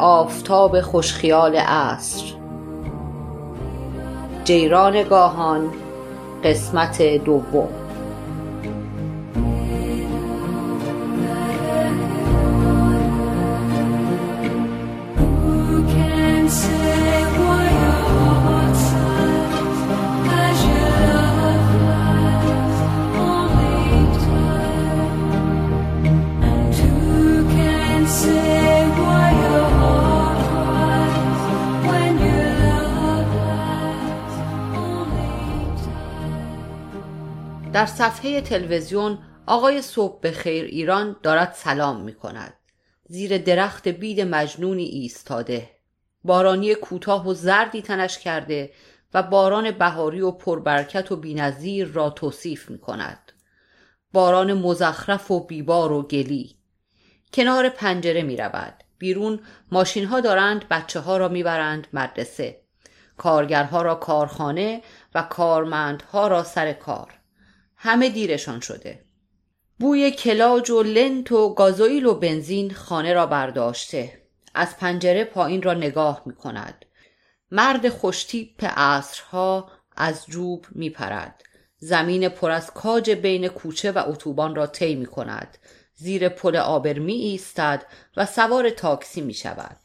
آفتاب خوشخیال عصر. جیران گاهان قسمت دوم. صفحه تلویزیون آقای صبح به خیر ایران دارد سلام می کند. زیر درخت بید مجنونی ایستاده بارانی کوتاه و زردی تنش کرده و باران بهاری و پربرکت و بینظیر را توصیف می کند. باران مزخرف و بیبار و گلی کنار پنجره می رود. بیرون ماشین ها دارند بچه ها را می‌برند مدرسه کارگرها را کارخانه و کارمندها را سر کار همه دیرشان شده. بوی کلاج و لنت و گازوئیل و بنزین خانه را برداشته. از پنجره پایین را نگاه می کند مرد خوشتیپ عصرها از جوب می پرد زمین پر از کاج بین کوچه و اتوبان را طی می کند زیر پل آبر می ایستد و سوار تاکسی می شود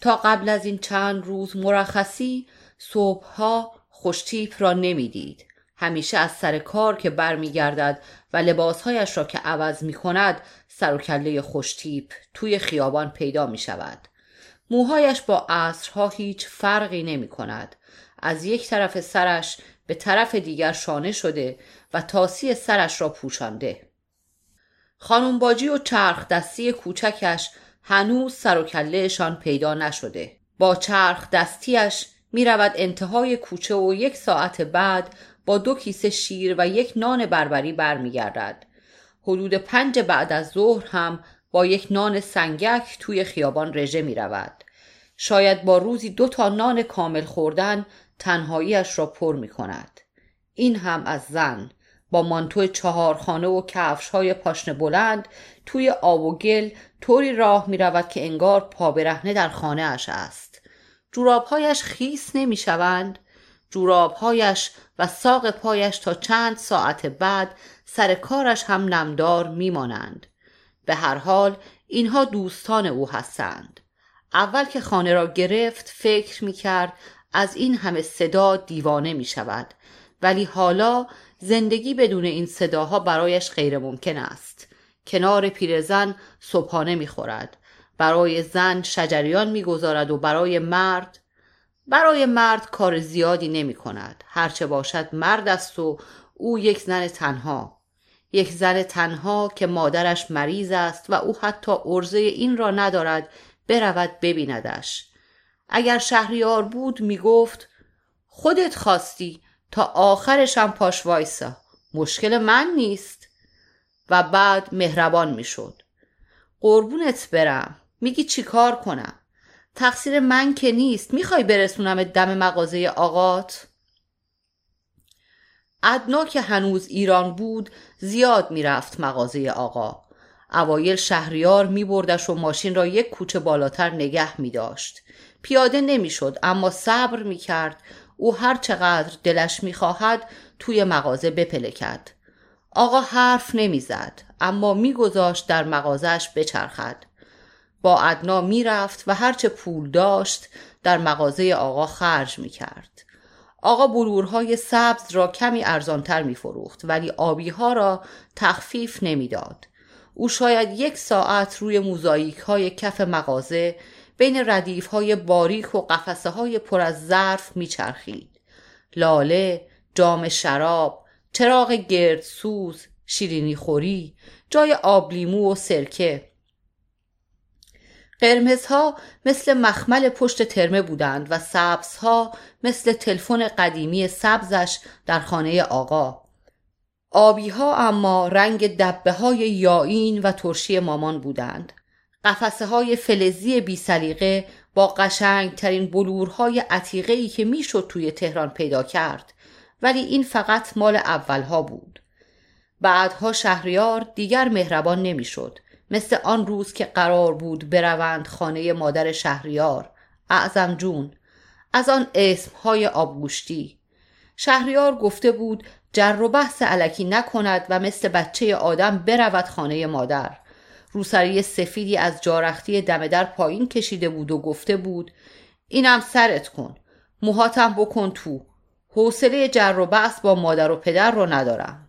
تا قبل از این چند روز مرخصی صبحها خوشتیپ را نمی‌دید. همیشه از سر کار که برمیگردد و لباسهایش را که عوض می کند سر و کله خوشتیپ توی خیابان پیدا می شود. موهایش با عصرها هیچ فرقی نمی کند. از یک طرف سرش به طرف دیگر شانه شده و تاسی سرش را پوشانده. خانم باجی و چرخ دستی کوچکش هنوز سر و کلهشان پیدا نشده. با چرخ دستیش می رود انتهای کوچه و یک ساعت بعد با دو کیسه شیر و یک نان بربری برمیگردد. حدود پنج بعد از ظهر هم با یک نان سنگک توی خیابان رژه می رود. شاید با روزی دو تا نان کامل خوردن تنهاییش را پر می کند. این هم از زن با مانتو چهارخانه و کفش های پاشنه بلند توی آب و گل طوری راه می رود که انگار پا برهنه در خانه اش است. جورابهایش خیس نمی شوند جورابهایش و ساق پایش تا چند ساعت بعد سر کارش هم نمدار میمانند. به هر حال اینها دوستان او هستند. اول که خانه را گرفت فکر می کرد از این همه صدا دیوانه می شود ولی حالا زندگی بدون این صداها برایش غیر ممکن است. کنار پیرزن صبحانه می خورد برای زن شجریان می‌گذارد و برای مرد برای مرد کار زیادی نمی کند هرچه باشد مرد است و او یک زن تنها. یک زن تنها که مادرش مریض است و او حتی ارزه این را ندارد برود ببیندش. اگر شهریار بود می گفت خودت خواستی تا آخرشم پاش وایسا مشکل من نیست. و بعد مهربان می‌شد. قربونت برم میگی چی کار کنم؟ تقصیر من که نیست. می‌خوای برسونم دم مغازه آقات؟ ادنا که هنوز ایران بود زیاد می‌رفت مغازه آقا. اوایل شهریار میبردش و ماشین را یک کوچه بالاتر نگه میداشت. پیاده نمی‌شد اما صبر می‌کرد. او هر چقدر دلش می‌خواهد توی مغازه بپلکد. آقا حرف نمی‌زد اما میگذاشت در مغازش بچرخد. با ادنا می‌رفت و هرچه پول داشت در مغازه آقا خرج می‌کرد. آقا بلورهای سبز را کمی ارزانتر میفروخت ولی آبیها را تخفیف نمی‌داد. او شاید یک ساعت روی موزاییک های کف مغازه بین ردیف های باریک و قفسه های پر از ظرف میچرخید. لاله جام شراب چراغ گرد سوز شیرینی خوری جای آبلیمو و سرکه. قرمزها مثل مخمل پشت ترمه بودند و سبزها مثل تلفن قدیمی سبزش در خانه آقا. آبیها اما رنگ دبه های یائین و ترشی مامان بودند. قفسه های فلزی بی سلیقه با قشنگ ترین بلورهای عتیقه ای که می‌شد توی تهران پیدا کرد ولی این فقط مال اولها بود. بعدها شهریار دیگر مهربان نمی‌شد. مثل آن روز که قرار بود بروند خانه مادر شهریار اعظم جون از آن اسمهای آبگوشتی. شهریار گفته بود جر و بحث علکی نکند و مثل بچه آدم برود خانه مادر. روسری سفیدی از جارختی دم در پایین کشیده بود و گفته بود اینم سرت کن موهاتم بکن تو حوصله جر و بحث با مادر و پدر رو ندارم.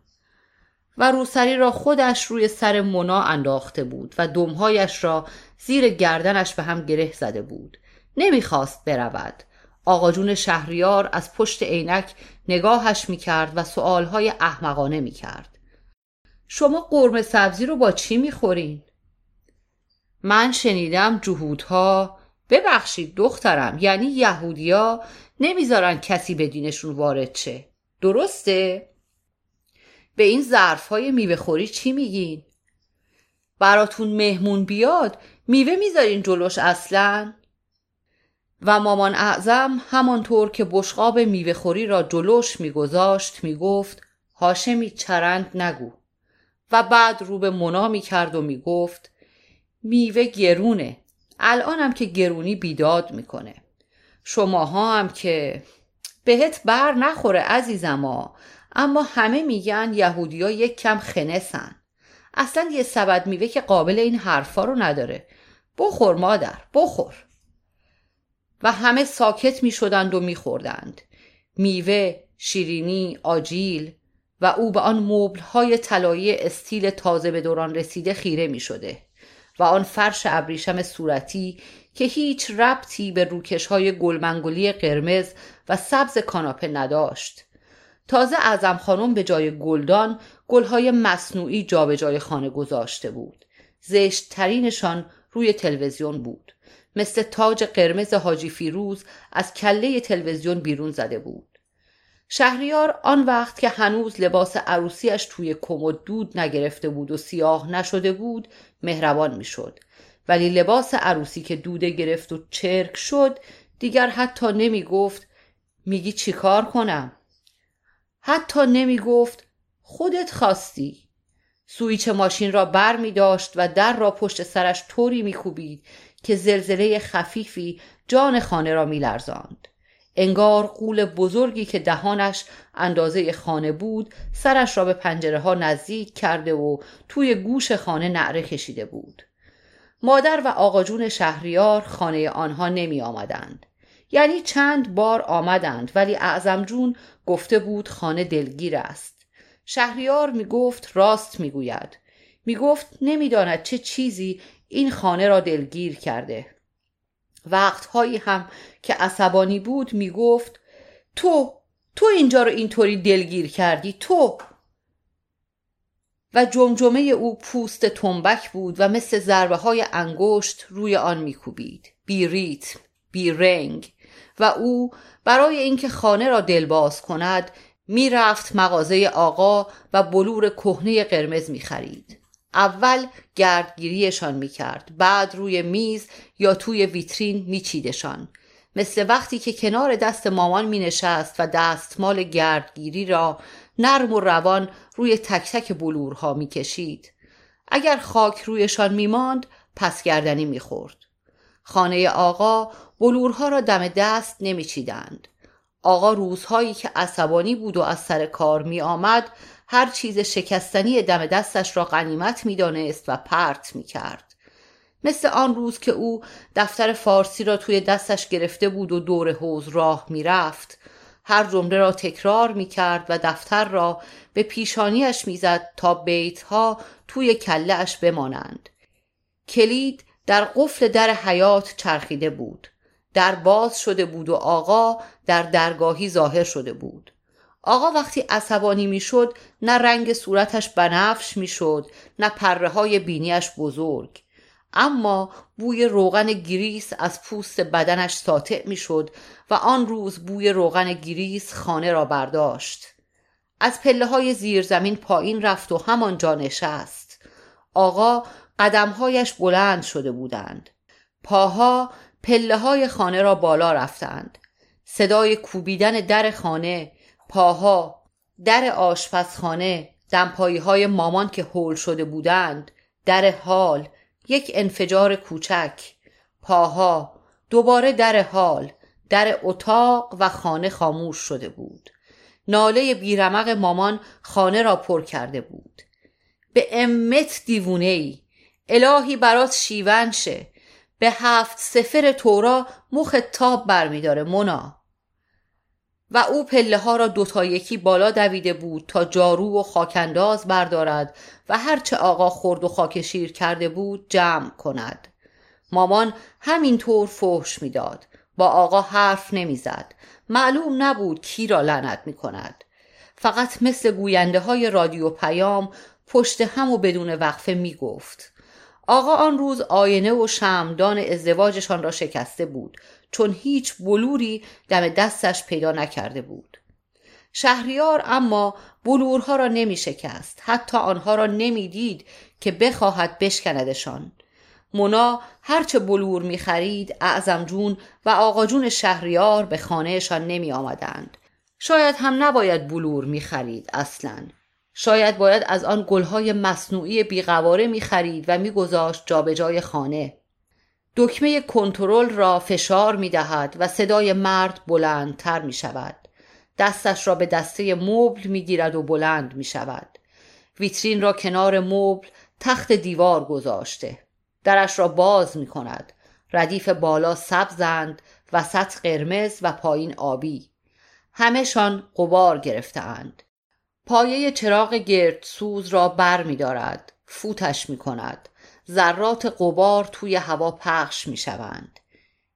و روسری را خودش روی سر مونا انداخته بود و دمهایش را زیر گردنش به هم گره زده بود. نمی‌خواست برود. آقا جون شهریار از پشت عینک نگاهش می‌کرد و سؤالهای احمقانه می‌کرد. شما قرمه سبزی رو با چی می‌خورین؟ من شنیدم جهودها. ببخشید دخترم یعنی یهودیا نمی‌ذارن کسی به دینشون وارد شه. درسته؟ به این ظرف های میوه خوری چی میگین؟ براتون مهمون بیاد میوه می‌ذارین جلوش اصلا؟ و مامان اعظم همانطور که بشقاب میوه خوری را جلوش میگذاشت می‌گفت هاشمی چرند نگو و بعد رو به منا می‌کرد و می‌گفت میوه گرونه الانم که گرونی بیداد می‌کنه شماها هم که بهت بر نخوره عزیزما اما همه میگن یهودیا یک کم خنسن اصلا یه سبد میوه که قابل این حرفا رو نداره بخور مادر بخور و همه ساکت می شدند و می خوردند. میوه، شیرینی، آجیل و او به آن مبل های طلایی استیل تازه به دوران رسیده خیره می شده و آن فرش ابریشم صورتی که هیچ ربطی به روکش های گلمنگولی قرمز و سبز کاناپه نداشت. تازه اعظم خانم به جای گلدان گلهای مصنوعی جابجای خانه گذاشته بود. زشت ترینشان روی تلویزیون بود. مثل تاج قرمز حاجی فیروز از کله تلویزیون بیرون زده بود شهریار آن وقت که هنوز لباس عروسیش توی کمد دود نگرفته بود و سیاه نشده بود مهربان می‌شد ولی لباس عروسی که دوده گرفت و چرک شد دیگر حتی نمی گفت میگی چیکار کنم حتی نمی گفت خودت خواستی. سویچ ماشین را بر می داشت و در را پشت سرش طوری می کوبید که زلزله خفیفی جان خانه را میلرزاند انگار قول بزرگی که دهانش اندازه خانه بود سرش را به پنجره ها نزدیک کرده و توی گوش خانه نعره کشیده بود. مادر و آقاجون شهریار خانه آنها نمی آمدند. یعنی چند بار آمدند ولی اعظم جون گفته بود خانه دلگیر است. شهریار می گفت راست می گوید می گفت نمی‌داند چه چیزی این خانه را دلگیر کرده. وقتهایی هم که عصبانی بود می‌گفت تو تو اینجا رو اینطوری دلگیر کردی تو. و جمجمه او پوست تنبک بود و مثل ضربه های انگشت روی آن میکوبید. بی ریتم بی رنگ. و او برای اینکه خانه را دلباز کند می‌رفت مغازه آقا و بلور کهنه قرمز می‌خرید. اول گردگیریشان می‌کرد بعد روی میز یا توی ویترین میچیدشان. مثل وقتی که کنار دست مامان مینشست و دستمال گردگیری را نرم و روان روی تک تک بلورها می‌کشید. اگر خاک رویشان میماند پس گردنی می‌خورد. خانه آقا بلورها را دم دست نمیچیدند. آقا روزهایی که عصبانی بود و از سر کار می آمد هر چیز شکستنی دم دستش را غنیمت می‌دانست و پرت می کرد. مثل آن روز که او دفتر فارسی را توی دستش گرفته بود و دور حوز راه می‌رفت. هر جمله را تکرار می کرد و دفتر را به پیشانیش می‌زد تا بیت ها توی کله اش بمانند. کلید در قفل در حیات چرخیده بود. در باز شده بود و آقا در درگاهی ظاهر شده بود. آقا وقتی عصبانی می‌شد نه رنگ صورتش بنفش می‌شد نه پره های بینیش بزرگ. اما بوی روغن گریس از پوست بدنش ساطع می‌شد و آن روز بوی روغن گریس خانه را برداشت. از پله های زیر زمین پایین رفت و همانجا نشست. آقا قدمهایش بلند شده بودند. پاها پله های خانه را بالا رفتند. صدای کوبیدن در خانه پاها در آشپزخانه دمپایی های مامان که هول شده بودند در حال یک انفجار کوچک. پاها دوباره در حال در اتاق و خانه خاموش شده بود. ناله بیرمق مامان خانه را پر کرده بود. به امت دیوونه ای الهی برات شیون شه. به هفت سفر تورا مخ تاب برمیداره مونا. و او پله ها را دوتا یکی بالا دویده بود تا جارو و خاکنداز بردارد و هرچه آقا خورد و خاک شیر کرده بود جمع کند. مامان همینطور فحش می‌داد با آقا حرف نمی‌زد معلوم نبود کی را لعنت می کند. فقط مثل گوینده های رادیو پیام پشت هم و بدون وقفه می گفت. آقا آن روز آینه و شمدان ازدواجشان را شکسته بود چون هیچ بلوری دم دستش پیدا نکرده بود. شهریار اما بلورها را نمی شکست حتی آنها را نمی‌دید که بخواهد بشکندشان. مونا هرچه بلور می خرید اعظم جون و آقا جون شهریار به خانهشان نمی آمدند. شاید هم نباید بلور می خرید اصلا. شاید باید از آن گلهای مصنوعی بیقواره می خرید و می گذاشت جابجای خانه. دکمه کنترل را فشار می دهد و صدای مرد بلندتر می شود دستش را به دسته مبل می گیرد و بلند می شود ویترین را کنار مبل تخت دیوار گذاشته. درش را باز می کند ردیف بالا سبزند وسط قرمز و پایین آبی. همهشان قبار گرفتهاند. پایه چراغ گردسوز را بر می دارد فوتش می کند. ذرات قبار توی هوا پخش می شوند.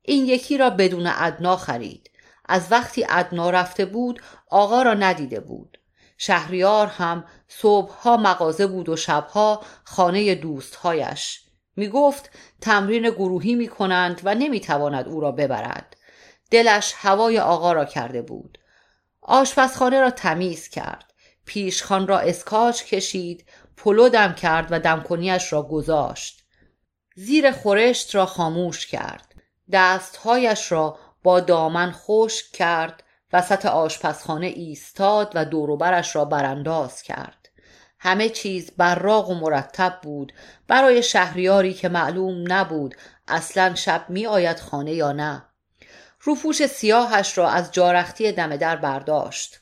این یکی را بدون ادنا خرید. از وقتی ادنا رفته بود آقا را ندیده بود. شهریار هم صبحها مغازه بود و شبها خانه دوستهایش. می گفت تمرین گروهی می کنند و نمی تواند او را ببرد. دلش هوای آقا را کرده بود. آشپزخانه را تمیز کرد. پیشخان را اسکاچ کشید پلو دم کرد و دمکنیش را گذاشت. زیر خورشت را خاموش کرد. دستهایش را با دامن خشک کرد وسط آشپزخانه ایستاد و دوروبرش را برانداز کرد. همه چیز براق و مرتب بود. برای شهریاری که معلوم نبود اصلا شب می آید خانه یا نه. روپوش سیاهش را از جارختی دم در برداشت.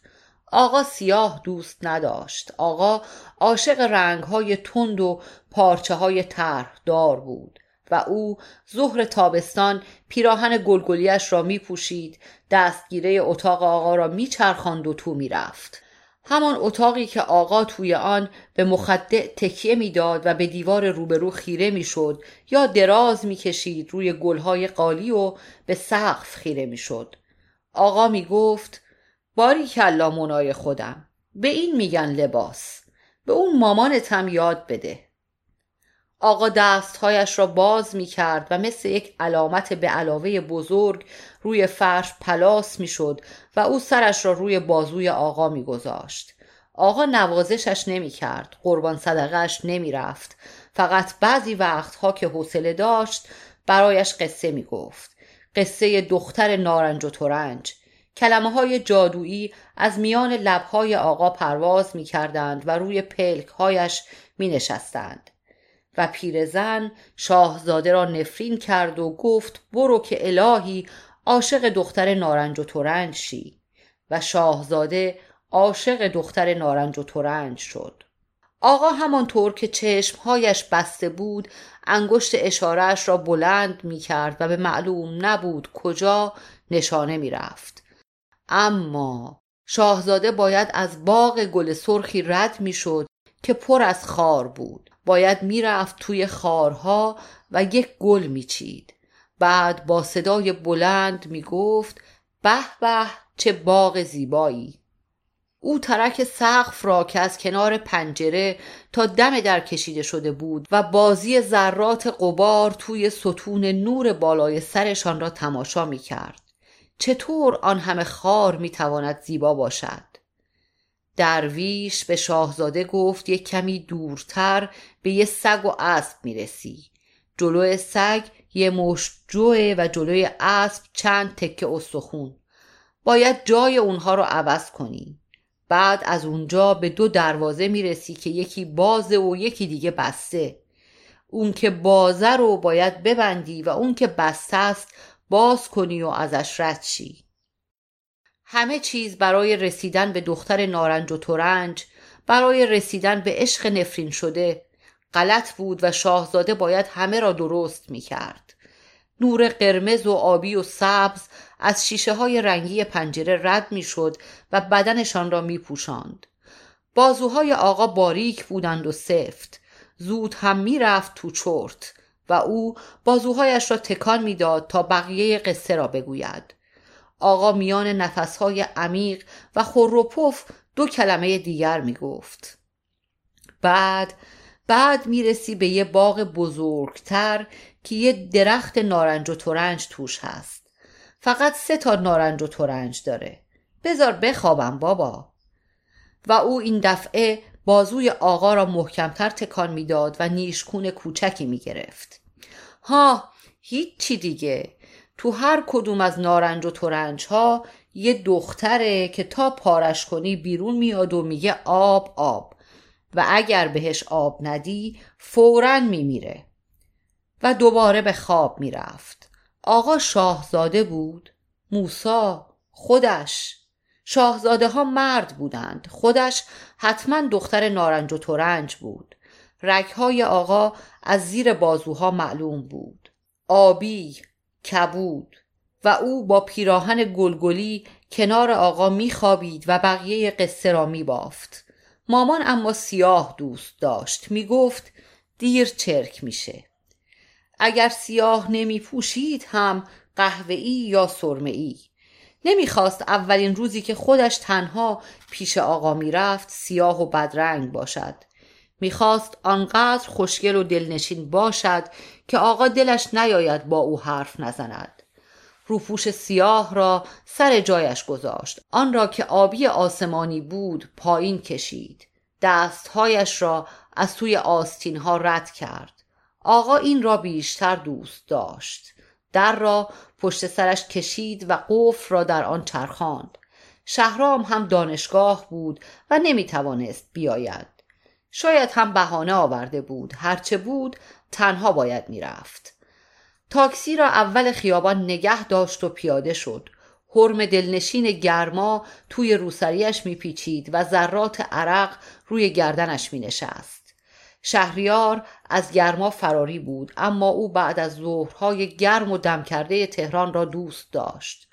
آقا سیاه دوست نداشت آقا عاشق رنگهای تند و پارچه های طرح دار بود و او ظهر تابستان پیراهن گلگلیش را می پوشید دستگیره اتاق آقا را می چرخاند و تو می رفت. همان اتاقی که آقا توی آن به مخدع تکیه می‌داد و به دیوار روبرو خیره می‌شد یا دراز می‌کشید روی گلهای قالی و به سقف خیره می‌شد آقا می‌گفت باری کلا منای خودم به این میگن لباس به اون مامانتم یاد بده آقا دستهایش را باز می کرد و مثل یک علامت به علاوه بزرگ روی فرش پلاس می شد و او سرش را روی بازوی آقا می گذاشت. آقا نوازشش نمی کرد. قربان صدقش نمی رفت. فقط بعضی وقتها که حوصله داشت برایش قصه می گفت. قصه دختر نارنج و ترنج. کلمه های جادویی از میان لبهای آقا پرواز می کردند و روی پلک هایش می نشستند. و پیرزن شاهزاده را نفرین کرد و گفت برو که الهی عاشق دختر نارنج و ترنج شی و شاهزاده عاشق دختر نارنج و ترنج شد آقا همانطور که چشمهایش بسته بود انگشت اشارهش را بلند می کرد و به معلوم نبود کجا نشانه می رفت. اما شاهزاده باید از باغ گل سرخی رد می شد که پر از خار بود. باید می‌رفت توی خارها و یک گل میچید. بعد با صدای بلند می‌گفت به به چه باغ زیبایی. او ترک سقف را که از کنار پنجره تا دم در کشیده شده بود و بازی ذرات قبار توی ستون نور بالای سرشان را تماشا می کرد. چطور آن همه خار می تواند زیبا باشد؟ درویش به شاهزاده گفت یک کمی دورتر به یه سگ و اسب می‌رسی. جلوی سگ یه مشت جوه و جلوی اسب چند تکه استخون. باید جای اونها رو عوض کنی. بعد از اونجا به دو دروازه می‌رسی که یکی بازه و یکی دیگه بسته. اون که بازه رو باید ببندی و اون که بسته است باز کنی و ازش رد شی همه چیز برای رسیدن به دختر نارنج و تورنج برای رسیدن به عشق نفرین شده غلط بود و شاهزاده باید همه را درست می کرد. نور قرمز و آبی و سبز از شیشه های رنگی پنجره رد می شد و بدنشان را می پوشاند. بازوهای آقا باریک بودند و سفت زود هم می رفت تو چرت و او بازوهایش را تکان می‌داد تا بقیه قصه را بگوید. آقا میان نفسهای عمیق و خور و پف دو کلمه دیگر می گفت بعد بعد می‌رسی به یه باغ بزرگتر که یه درخت نارنج و تورنج توش هست. فقط سه تا نارنج و تورنج داره. بذار بخوابم بابا. و او این دفعه بازوی آقا را محکمتر تکان می‌داد و نیشکون کوچکی می‌گرفت. ها هیچی دیگه. تو هر کدوم از نارنج و تورنج ها یه دختره که تا پارش کنی بیرون میاد و میگه آب آب. و اگر بهش آب ندی فورا میمیره. و دوباره به خواب می‌رفت. آقا شاهزاده بود. موسا خودش. شاهزاده ها مرد بودند. خودش حتما دختر نارنج و تورنج بود. رگهای آقا از زیر بازوها معلوم بود. آبی کبود و او با پیراهن گلگلی کنار آقا میخوابید و بقیه قصه را میبافت. مامان اما سیاه دوست داشت. می‌گفت دیر چرک میشه. اگر سیاه نمی پوشید هم قهوه‌ای یا سرمه‌ای. نمی‌خواست اولین روزی که خودش تنها پیش آقا می‌رفت سیاه و بدرنگ باشد. می‌خواست آنقدر خوشگل و دلنشین باشد که آقا دلش نیاید با او حرف نزند. روپوش سیاه را سر جایش گذاشت. آن را که آبی آسمانی بود پایین کشید. دستهایش را از توی آستین ها رد کرد. آقا این را بیشتر دوست داشت. در را پشت سرش کشید و قفل را در آن چرخاند. شهرام هم دانشگاه بود و نمی توانست بیاید. شاید هم بهانه آورده بود. هرچه بود تنها باید می‌رفت. تاکسی را اول خیابان نگه داشت و پیاده شد. حرم دلنشین گرما توی روسریش میپیچید و ذرات عرق روی گردنش مینشست. شهریار از گرما فراری بود اما او بعد از ظهرهای گرم و دم کرده تهران را دوست داشت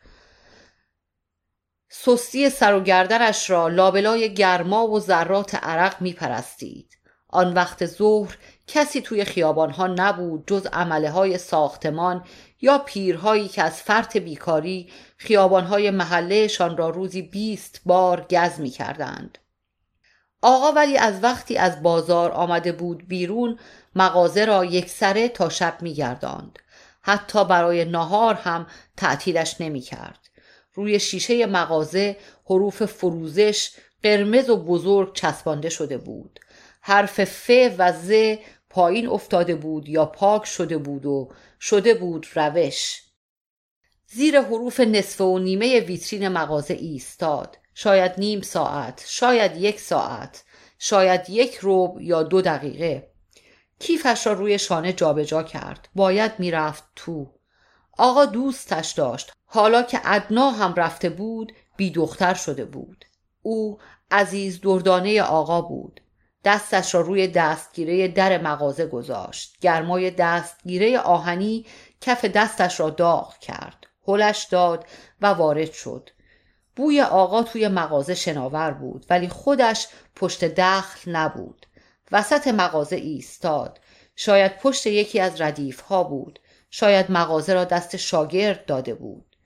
سستی سر و گردنش را لابلای گرما و ذرات عرق میپرستید آن وقت ظهر کسی توی خیابانها نبود جز عمله های ساختمان یا پیرهایی که از فرط بیکاری خیابانهای محلهشان را روزی بیست بار گز می کردند. آقا ولی از وقتی از بازار آمده بود بیرون مغازه را یک سره تا شب می گرداند. حتی برای نهار هم تعطیلش نمی کرد. روی شیشه مغازه حروف فروزش قرمز و بزرگ چسبانده شده بود. حرف ف و ز پایین افتاده بود یا پاک شده بود و شده بود روش زیر حروف نصف و نیمه ویترین مغازه ایستاد شاید نیم ساعت شاید یک ساعت شاید یک روب یا دو دقیقه. کیفش را روی شانه جابجا جا کرد. باید می‌رفت تو. آقا دوستش داشت. حالا که ادنا هم رفته بود بی دختر شده بود. او عزیز دردانه آقا بود. دستش را روی دستگیره در مغازه گذاشت. گرمای دستگیره آهنی کف دستش را داغ کرد. هلش داد و وارد شد. بوی آقا توی مغازه شناور بود ولی خودش پشت دخل نبود. وسط مغازه ایستاد. شاید پشت یکی از ردیف ها بود. شاید مغازه را دست شاگرد داده بود.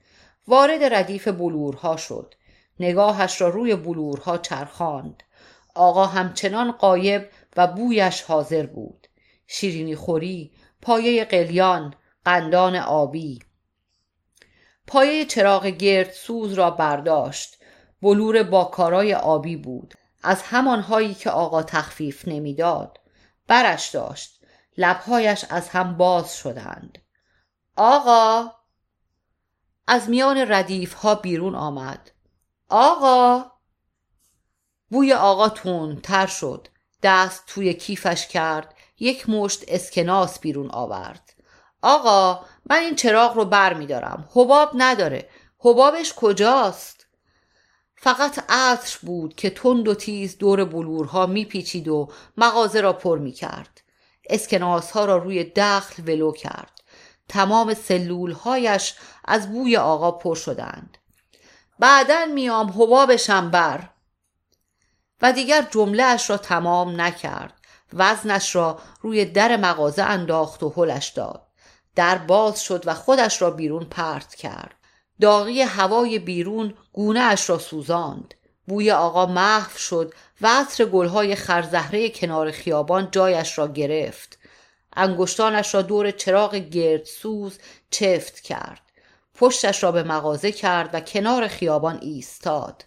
وارد ردیف بلورها شد. نگاهش را روی بلورها چرخاند. آقا همچنان قایب و بویش حاضر بود. شیرینی خوری پایه قلیان قندان آبی. پایه چراغ گرد سوز را برداشت. بلور با کارای آبی بود. از همانهایی که آقا تخفیف نمی‌داد. برش داشت. لبهایش از هم باز شدند. آقا! از میان ردیف ها بیرون آمد. آقا! بوی آقا تر شد. دست توی کیفش کرد. یک مشت اسکناس بیرون آورد. آقا! من این چراغ رو بر می دارم. حباب نداره. حبابش کجاست؟ فقط عطر بود که تند و تیز دور بلورها میپیچید و مغازه را پر می کرد. اسکناس ها را روی دخل ولو کرد. تمام سلول هایش از بوی آقا پر شدند. بعدا میام حبابشم بر. و دیگر جمله را تمام نکرد. وزنش را روی در مغازه انداخت و هلش داد. در باز شد و خودش را بیرون پرت کرد. داغی هوای بیرون گونه اش را سوزاند. بوی آقا محو شد و عطر گلهای خرزهره کنار خیابان جایش را گرفت. انگشتانش را دور چراغ گردسوز چفت کرد. پشتش را به مغازه کرد و کنار خیابان ایستاد.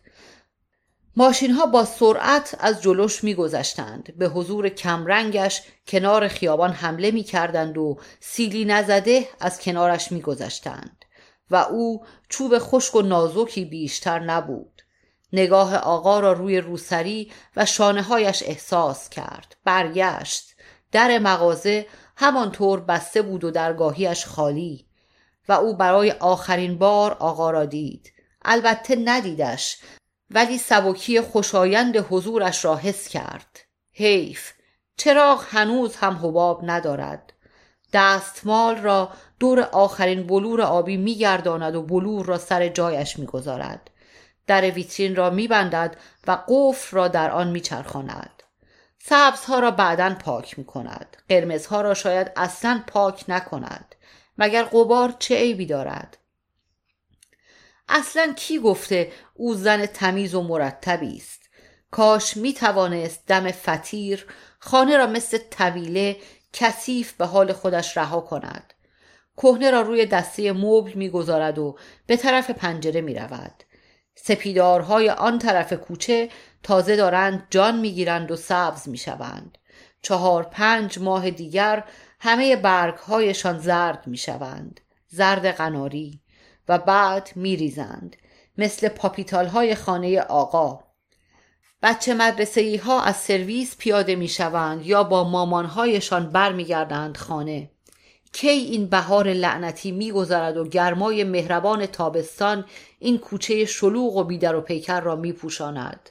ماشین ها با سرعت از جلوش میگذشتند. به حضور کمرنگش کنار خیابان حمله می‌کردند و سیلی نزده از کنارش میگذشتند و او چوب خشک و نازکی بیشتر نبود. نگاه آقا را روی روسری و شانه هایش احساس کرد. برگشت. در مغازه همانطور بسته بود و درگاهیش خالی و او برای آخرین بار آقا را دید. البته ندیدش. ولی سبکی خوشایند حضورش را حس کرد. حیف چراغ هنوز هم حباب ندارد. دستمال را دور آخرین بلور آبی میگرداند و بلور را سر جایش می‌گذارد. در ویترین را میبندد و قفل را در آن میچرخاند. سبزها را بعدا پاک می کند قرمزها را شاید اصلا پاک نکند. مگر قبار چه عیبی دارد؟ اصلا کی گفته او زن تمیز و مرتبی است؟ کاش می توانست دم فتیر خانه را مثل طویله کثیف به حال خودش رها کند. کهنه را روی دسته مبل می‌گذارد و به طرف پنجره می رود. سپیدارهای آن طرف کوچه تازه دارند جان می‌گیرند و سبز می‌شوند. چهار پنج ماه دیگر همه برگهایشان زرد می‌شوند. زرد قناری. و بعد میریزند. مثل پاپیتال های خانه آقا. بچه مدرسه ها از سرویس پیاده می‌شوند یا با مامانهایشان برمیگردند خانه. کی این بهار لعنتی میگذرد و گرمای مهربان تابستان این کوچه شلوغ و بیدر و پیکر را میپوشاند.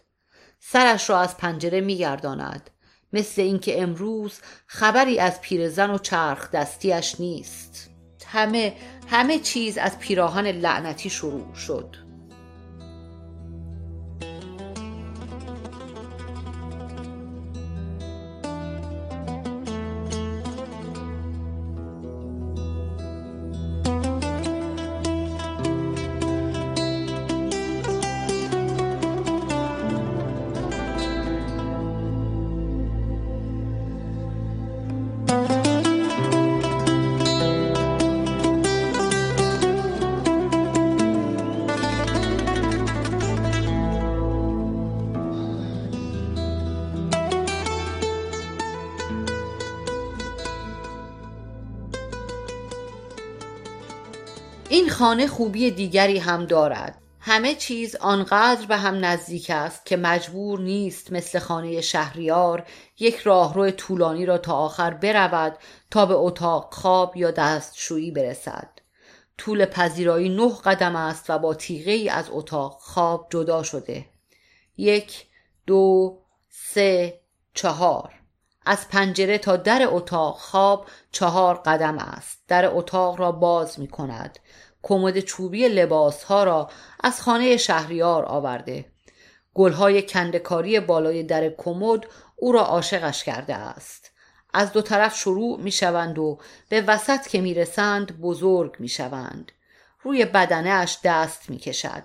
سرش را از پنجره میگرداند. مثل اینکه امروز خبری از پیرزن و چرخ دستیش نیست. همه همه چیز از پیراهن لعنتی شروع شد. خانه خوبی دیگری هم دارد. همه چیز آنقدر به هم نزدیک است که مجبور نیست مثل خانه شهریار یک راهرو طولانی را تا آخر برود تا به اتاق خواب یا دستشویی برسد. طول پذیرایی نه قدم است و با تیغه ای از اتاق خواب جدا شده. یک دو سه چهار. از پنجره تا در اتاق خواب چهار قدم است. در اتاق را باز می کند کمد چوبی لباس ها را از خانه شهریار آورده. گلهای کندکاری بالای در کمد او را عاشقش کرده است. از دو طرف شروع می شوند و به وسط که می رسند بزرگ می شوند روی بدنش دست می کشد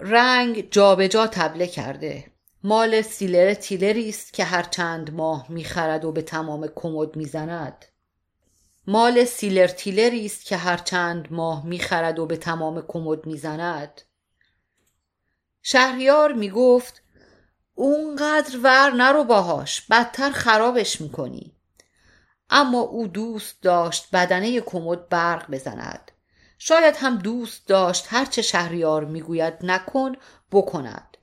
رنگ جابجا جا تبله کرده. مال سیلر تیلری است که هر چند ماه می‌خرد و به تمام کمد می‌زند. مال سیلر تیلری است که هر چند ماه می‌خرد و به تمام کمد می‌زند. شهریار می‌گفت اونقدر ور نرو باهاش بدتر خرابش می‌کنی. اما او دوست داشت بدنه کمد برق بزند. شاید هم دوست داشت هرچه شهریار می‌گوید نکن بکند.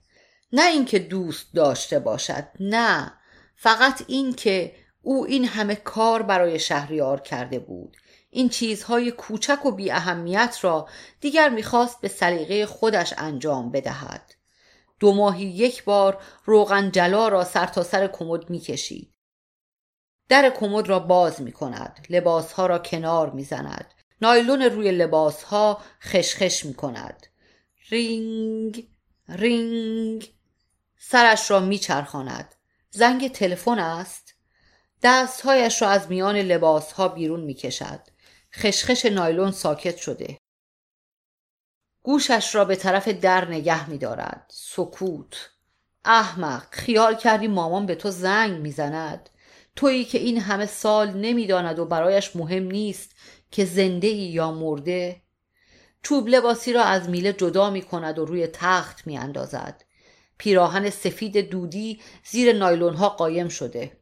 نه اینکه دوست داشته باشد نه. فقط اینکه او این همه کار برای شهریار کرده بود. این چیزهای کوچک و بی اهمیت را دیگر می‌خواست به سلیقه خودش انجام بدهد. دو ماهی یک بار روغن جلا را سر تا سر کمد می‌کشید. در کمد را باز می کند لباسها را کنار می‌زند. نایلون روی لباسها خشخش می کند رینگ رینگ. سرش را میچرخاند. زنگ تلفن است. دستهایش را از میان لباسها بیرون می‌کشد. خشخش نایلون ساکت شده. گوشش را به طرف در نگه میدارد. سکوت. احمق خیال کردی مامان به تو زنگ می‌زند. تویی که این همه سال نمی‌داند و برایش مهم نیست که زنده ای یا مرده چوب لباسی را از میله جدا می کند و روی تخت می اندازد. پیراهن سفید دودی زیر نایلون ها قایم شده.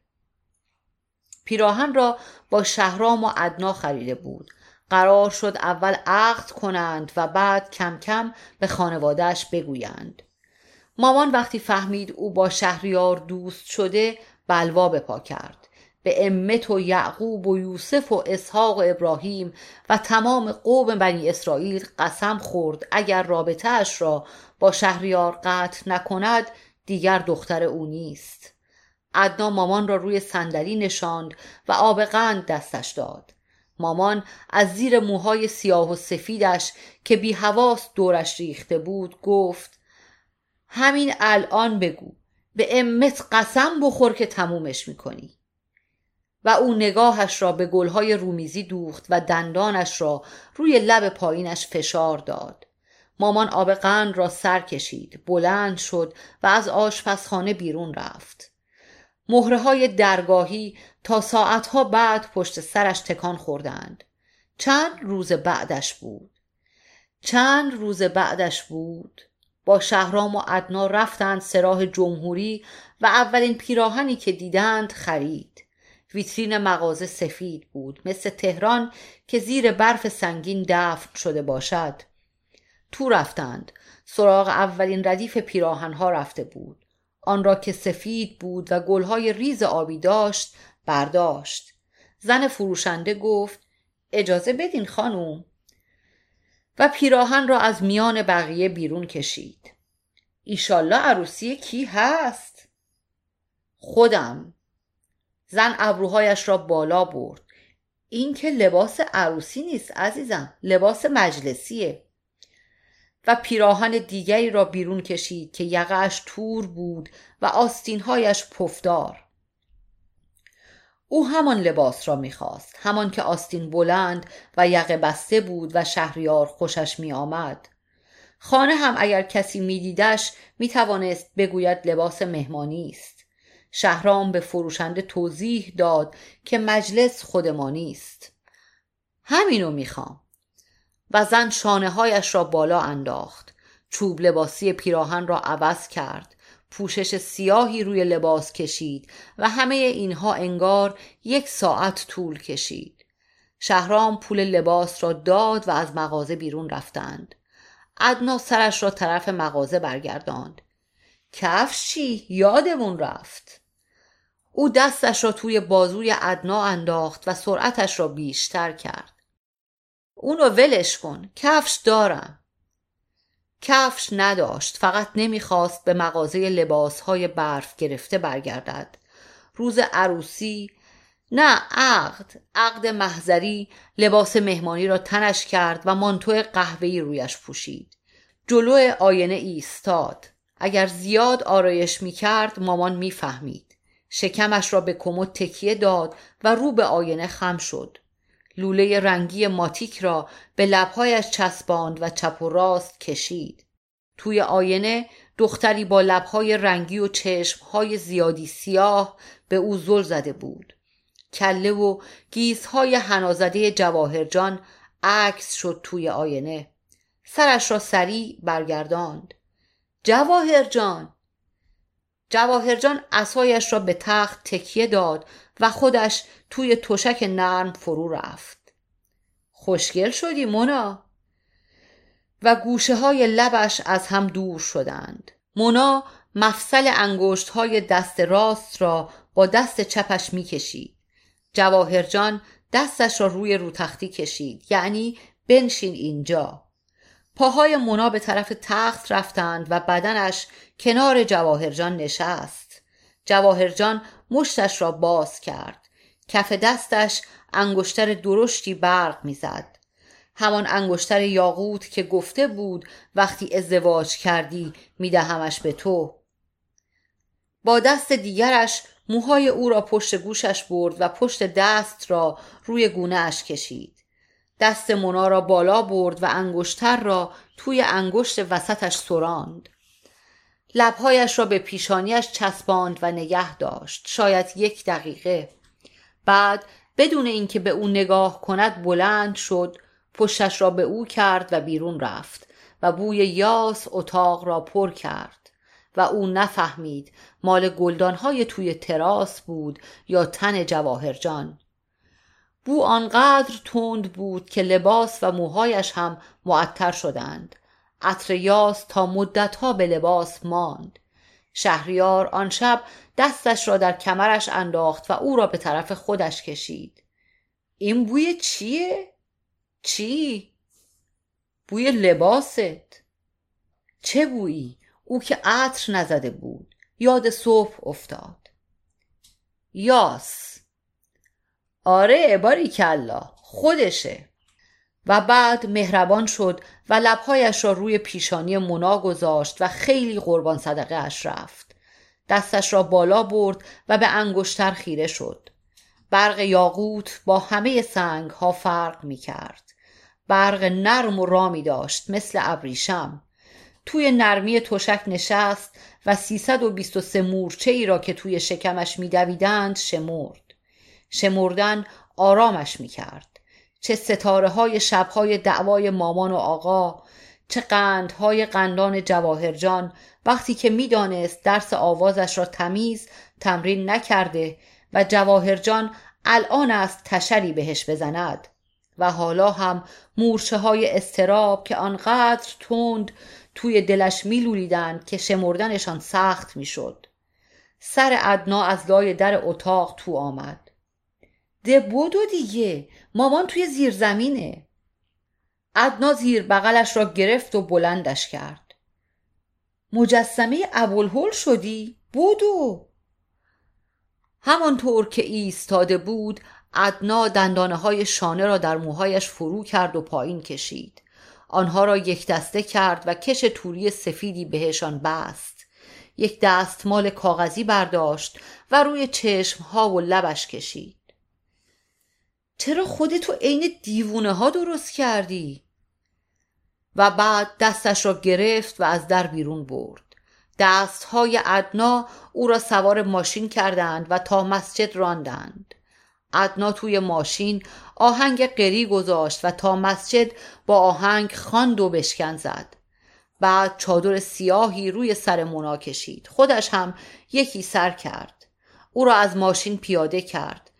پیراهن را با شهرام و ادنا خریده بود. قرار شد اول عقد کنند و بعد کم کم به خانوادهش بگویند. مامان وقتی فهمید او با شهریار دوست شده بلوا به پا کرد. به امت و یعقوب و یوسف و اسحاق و ابراهیم و تمام قوم بنی اسرائیل قسم خورد اگر رابطهاش را با شهریار قطع نکند دیگر دختر او نیست ادنا مامان را روی صندلی نشاند و آب قند دستش داد. مامان از زیر موهای سیاه و سفیدش که بی حواس دورش ریخته بود گفت همین الان بگو به امت قسم بخور که تمومش می‌کنی. و او نگاهش را به گلهای رومیزی دوخت و دندانش را روی لب پایینش فشار داد. مامان آب قند را سر کشید بلند شد و از آشپزخانه بیرون رفت. مهره های درگاهی تا ساعتها بعد پشت سرش تکان خوردند. چند روز بعدش بود. چند روز بعدش بود. با شهرام و ادنا رفتند سراح جمهوری و اولین پیراهنی که دیدند خرید. ویترین مغازه سفید بود مثل تهران که زیر برف سنگین دفن شده باشد. تو رفتند. سراغ اولین ردیف پیراهنها رفته بود. آن را که سفید بود و گلهای ریز آبی داشت برداشت. زن فروشنده گفت اجازه بدین خانوم. و پیراهن را از میان بقیه بیرون کشید. ایشالله عروسی کی هست؟ خودم. زن ابروهایش را بالا برد. این که لباس عروسی نیست عزیزم لباس مجلسیه. و پیراهن دیگری را بیرون کشید که یقهش تور بود و آستینهایش پفدار. او همان لباس را می‌خواست همان که آستین بلند و یقه بسته بود و شهریار خوشش میآمد. خانه هم اگر کسی میدیدش می‌توانست بگوید لباس مهمانی است. شهرام به فروشنده توضیح داد که مجلس خودمانی است. همینو می‌خوام. و زن شانه هایش را بالا انداخت. چوب لباسی پیراهن را عوض کرد. پوشش سیاهی روی لباس کشید و همه اینها انگار یک ساعت طول کشید. شهرام پول لباس را داد و از مغازه بیرون رفتند. ادنا سرش را طرف مغازه برگرداند. کفش چی؟ یادمون رفت. او دستش را توی بازوی ادنا انداخت و سرعتش را بیشتر کرد. اونو ولش کن. کفش دارم. کفش نداشت. فقط نمی‌خواست به مغازه لباسهای برف گرفته برگردد. روز عروسی نه عقد. عقد محضری لباس مهمانی را تنش کرد و مانتو قهوه‌ای رویش پوشید. جلو آینه ایستاد. اگر زیاد آرایش می‌کرد مامان می‌فهمید. شکمش را به کمد تکیه داد و رو به آینه خم شد. لوله رنگی ماتیک را به لبهایش چسباند و چپ و راست کشید. توی آینه دختری با لبهای رنگی و چشمهای زیادی سیاه به او زل زده بود. کله و گیزهای هنازده جواهرجان عکس شد توی آینه. سرش را سریع برگرداند. جواهرجان! جواهرجان اسایش را به تخت تکیه داد و خودش توی تشک نرم فرو رفت. خوشگل شدی مونا. و گوشه های لبش از هم دور شدند. مونا مفصل انگشت های دست راست را با دست چپش می‌کشید جواهرجان دستش را روی روتختی کشید. یعنی بنشین اینجا. پاهای مونا به طرف تخت رفتند و بدنش کنار جواهرجان نشست. جواهرجان مشتش را باز کرد. کف دستش انگشتر درشتی برق می‌زد. همان انگشتر یاقوت که گفته بود وقتی ازدواج کردی میدهمش به تو. با دست دیگرش موهای او را پشت گوشش برد و پشت دست را روی گونه اش کشید. دست مونا را بالا برد و انگشتر را توی انگشت وسطش سراند. لبهایش را به پیشانیش چسباند و نگه داشت. شاید یک دقیقه. بعد بدون اینکه به او نگاه کند بلند شد پشتش را به او کرد و بیرون رفت و بوی یاس اتاق را پر کرد و او نفهمید مال گلدانهای توی تراس بود یا تن جواهرجان. بو آنقدر تند بود که لباس و موهایش هم معطر شدند. عطر یاس تا مدتها به لباس ماند. شهریار آن شب دستش را در کمرش انداخت و او را به طرف خودش کشید. این بوی چیه؟ چی؟ بوی لباست. چه بویی؟ او که عطر نزده بود. یاد صبح افتاد. یاس. آره باری کلا خودشه. و بعد مهربان شد و لبهایش را روی پیشانی مونا گذاشت و خیلی قربان صدقه اش رفت. دستش را بالا برد و به انگشتر خیره شد. برق یاقوت با همه سنگ ها فرق می کرد برق نرم و رامی داشت مثل ابریشم. توی نرمی تشک نشست و 323 مورچه ای را که توی شکمش میدویدند شمرد. شمردن آرامش می‌کرد. چه ستاره های شبهای دعوای مامان و آقا چه قندهای قندان جواهرجان وقتی که می‌دانست درس آوازش را تمیز تمرین نکرده و جواهرجان الان است تشری بهش بزند. و حالا هم مورچه های استراب که آنقدر تند توی دلش میلولیدند که شمردنشان سخت می‌شد. سر ادنا از لای در اتاق تو آمد. ده بودو دیگه. مامان توی زیر زمینه. ادنا زیر بغلش را گرفت و بلندش کرد. مجسمه ابوالهول شدی؟ بودو همانطور که ایستاده بود ادنا دندانه های شانه را در موهایش فرو کرد و پایین کشید. آنها را یک دسته کرد و کش توری سفیدی بهشان بست. یک دستمال کاغذی برداشت و روی چشمها و لبش کشید. چرا خودتو عین دیوونه ها درست کردی؟ و بعد دستش را گرفت و از در بیرون برد. دستهای ادنا او را سوار ماشین کردند و تا مسجد راندند. ادنا توی ماشین آهنگ قری گذاشت و تا مسجد با آهنگ خواند و بشکن زد. بعد چادر سیاهی روی سر مونا کشید. خودش هم یکی سر کرد. او را از ماشین پیاده کرد.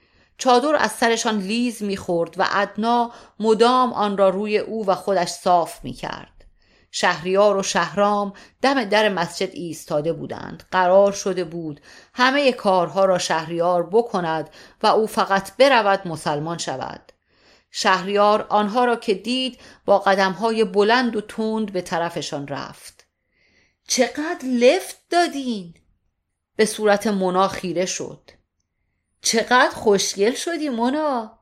چادر از سرشان لیز می‌خورد و ادنا مدام آن را روی او و خودش صاف می‌کرد. شهریار و شهرام دم در مسجد ایستاده بودند. قرار شده بود همه کارها را شهریار بکند و او فقط برود مسلمان شود. شهریار آنها را که دید با قدمهای بلند و تند به طرفشان رفت. چقدر لفت دادین؟ به صورت مونا خیره شد. چقدر خوشگل شدی مونا.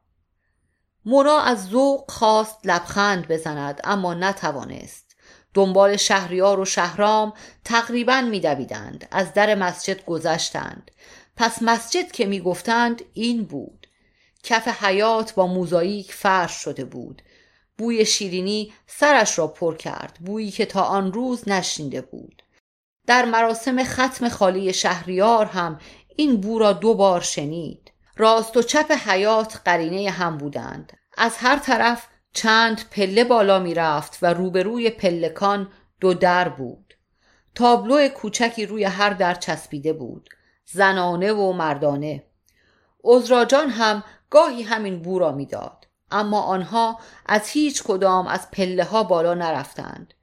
مونا از ذوق خواست لبخند بزند اما نتوانست. دنبال شهریار و شهرام تقریبا میدویدند از در مسجد گذشتند. پس مسجد که می‌گفتند این بود. کف حیات با موزاییک فرش شده بود. بوی شیرینی سرش را پر کرد بویی که تا آن روز نشنیده بود. در مراسم ختم خالی شهریار هم این بو را دو بار شنید. راست و چپ حیات قرینه هم بودند. از هر طرف چند پله بالا می رفت و روبروی پلکان دو در بود. تابلو کوچکی روی هر در چسبیده بود. زنانه و مردانه. ازراجان هم گاهی همین بو را می‌داد اما آنها از هیچ کدام از پله ها بالا نرفتند.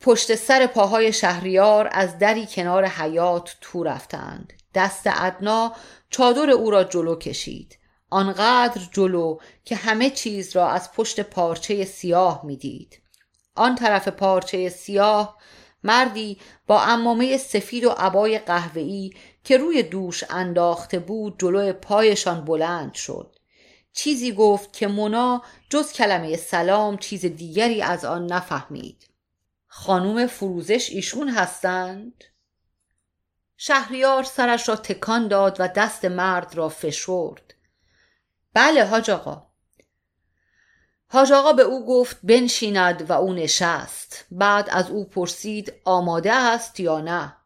پشت سر پاهای شهریار از دری کنار حیات تو رفتند. دست ادنا چادر او را جلو کشید. آنقدر جلو که همه چیز را از پشت پارچه سیاه می‌دید. آن طرف پارچه سیاه مردی با امامه سفید و عبای قهوه‌ای که روی دوش انداخته بود جلو پایشان بلند شد. چیزی گفت که مونا جز کلمه سلام چیز دیگری از آن نفهمید. خانوم فروزش ایشون هستند؟ شهریار سرش را تکان داد و دست مرد را فشرد. بله حاج آقا. حاج آقا به او گفت بنشیند و او نشست. بعد از او پرسید آماده است یا نه؟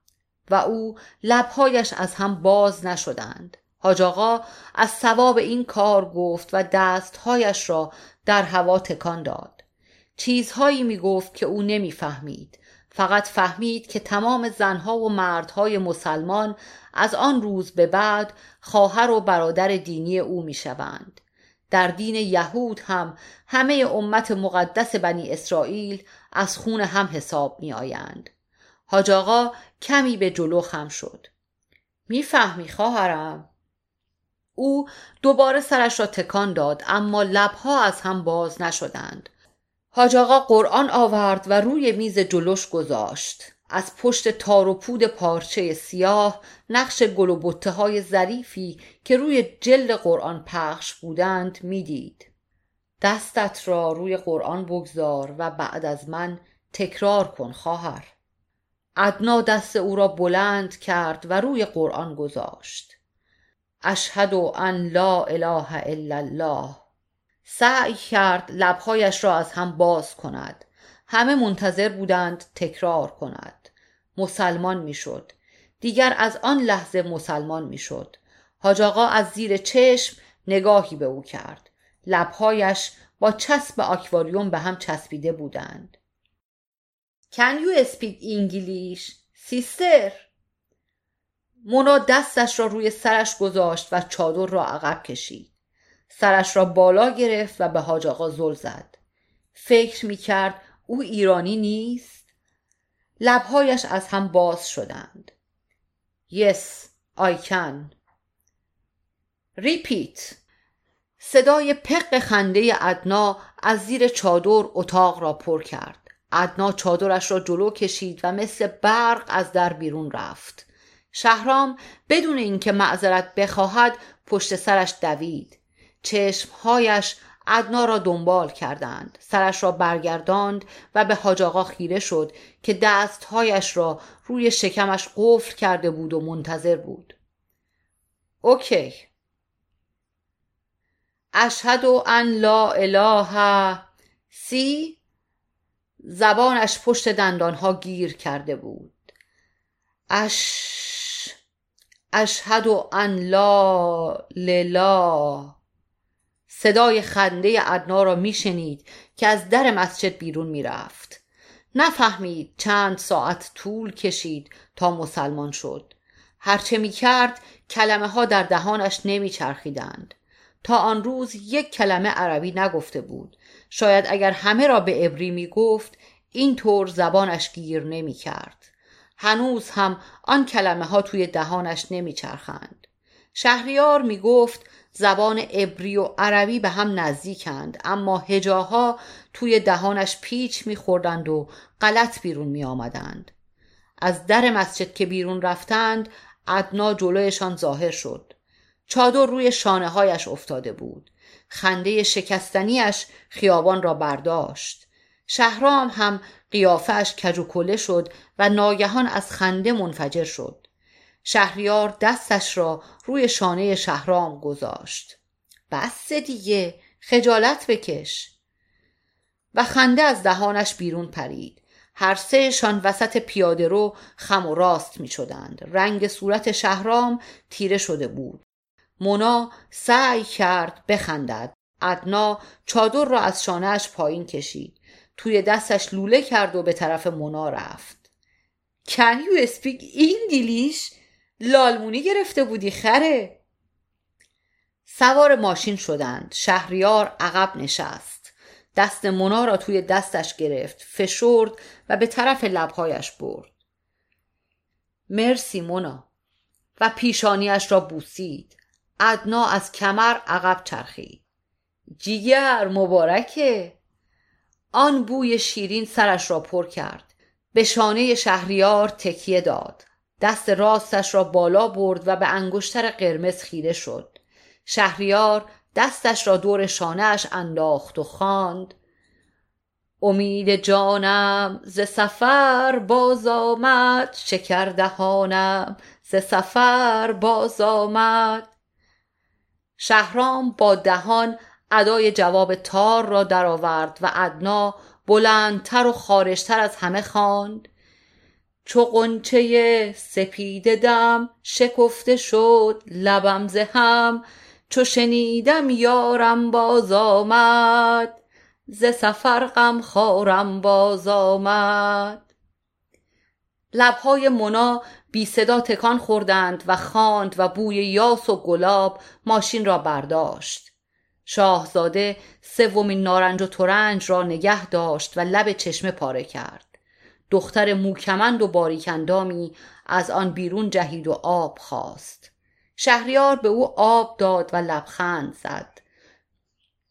و او لبهایش از هم باز نشدند. حاج آقا از ثواب این کار گفت و دستهایش را در هوا تکان داد. چیزهایی می گفت که او نمی‌فهمید. فقط فهمید که تمام زنها و مردهای مسلمان از آن روز به بعد خواهر و برادر دینی او می شوند. در دین یهود هم همه امت مقدس بنی اسرائیل از خون هم حساب می آیند. حاج آقا کمی به جلو خم شد. می‌فهمی خواهرم؟ او دوباره سرش را تکان داد اما لبها از هم باز نشدند. حاج آقا قرآن آورد و روی میز جلوش گذاشت. از پشت تار و پود پارچه سیاه نقش گل و بطه های ظریفی که روی جلد قرآن پخش بودند می‌دید. دستت را روی قرآن بگذار و بعد از من تکرار کن خواهر. ادنا دست او را بلند کرد و روی قرآن گذاشت. اشهد ان لا اله الا الله سعی کرد لبهایش را از هم باز کند. همه منتظر بودند تکرار کند. مسلمان می‌شد. دیگر از آن لحظه مسلمان می‌شد. حاج آقا از زیر چشم نگاهی به او کرد. لبهایش با چسب آکواریوم به هم چسبیده بودند. Can you speak English, sister? مونا دستش را روی سرش گذاشت و چادر را عقب کشید. سرش را بالا گرفت و به حاج آقا زل زد. فکر می کرد او ایرانی نیست؟ لبهایش از هم باز شدند. Yes, I can. Repeat. صدای پق خنده ادنا از زیر چادر اتاق را پر کرد. ادنا چادرش را جلو کشید و مثل برق از در بیرون رفت. شهرام بدون اینکه معذرت بخواهد پشت سرش دوید. چشمهایش ادنا را دنبال کردند. سرش را برگرداند و به حاج آقا خیره شد که دستهایش را روی شکمش قفل کرده بود و منتظر بود. اوکی. اشهد ان لا اله سی زبانش پشت دندانها گیر کرده بود. اش اشهد ان لا للا صدای خنده ادنا را میشنید که از در مسجد بیرون می‌رفت. نفهمید چند ساعت طول کشید تا مسلمان شد. هرچه می‌کرد کلمه ها در دهانش نمیچرخیدند. تا آن روز یک کلمه عربی نگفته بود. شاید اگر همه را به عبری می‌گفت این طور زبانش گیر نمی‌کرد. هنوز هم آن کلمه ها توی دهانش نمیچرخند. شهریار می‌گفت زبان عبری و عربی به هم نزدیکند اما هجاها توی دهانش پیچ میخوردند و غلط بیرون میآمدند. از در مسجد که بیرون رفتند ادنا جلویشان ظاهر شد. چادر روی شانه هایش افتاده بود. خنده شکستنیش خیابان را برداشت. شهرام هم قیافش کج و شد و ناگهان از خنده منفجر شد. شهریار دستش را روی شانه شهرام گذاشت. بس دیگه خجالت بکش. و خنده از دهانش بیرون پرید. هر سهشان وسط پیاده رو خم و راست می شدند. رنگ صورت شهرام تیره شده بود. مونا سعی کرد بخندد. ادنا چادر را از شانهش پایین کشید. توی دستش لوله کرد و به طرف مونا رفت. Can you speak English؟ لالمونی گرفته بودی خره. سوار ماشین شدند. شهریار عقب نشست. دست مونا را توی دستش گرفت فشرد و به طرف لبهایش برد. مرسی مونا. و پیشانیش را بوسید. ادنا از کمر عقب چرخید. جیگر مبارکه. آن بوی شیرین سرش را پر کرد. به شانه شهریار تکیه داد. دست راستش را بالا برد و به انگشتر قرمز خیره شد. شهریار دستش را دور شانهاش انداخت و خواند امید جانم ز سفر باز آمد. شکر دهانم ز سفر باز آمد. شهرام با دهان ادای جواب تار را درآورد و ادنا بلندتر و خارشتر از همه خواند. چو قنچه سپید دم شکفته شد لبم ز هم. چو شنیدم یارم باز آمد ز سفر غم خارم باز آمد. لبهای منا بی صدا تکان خوردند و خواند و بوی یاس و گلاب ماشین را برداشت. شاهزاده سومین نارنج و ترنج را نگه داشت و لب چشمه پاره کرد. دختر موکمند و باریکندامی از آن بیرون جهید و آب خواست. شهریار به او آب داد و لبخند زد.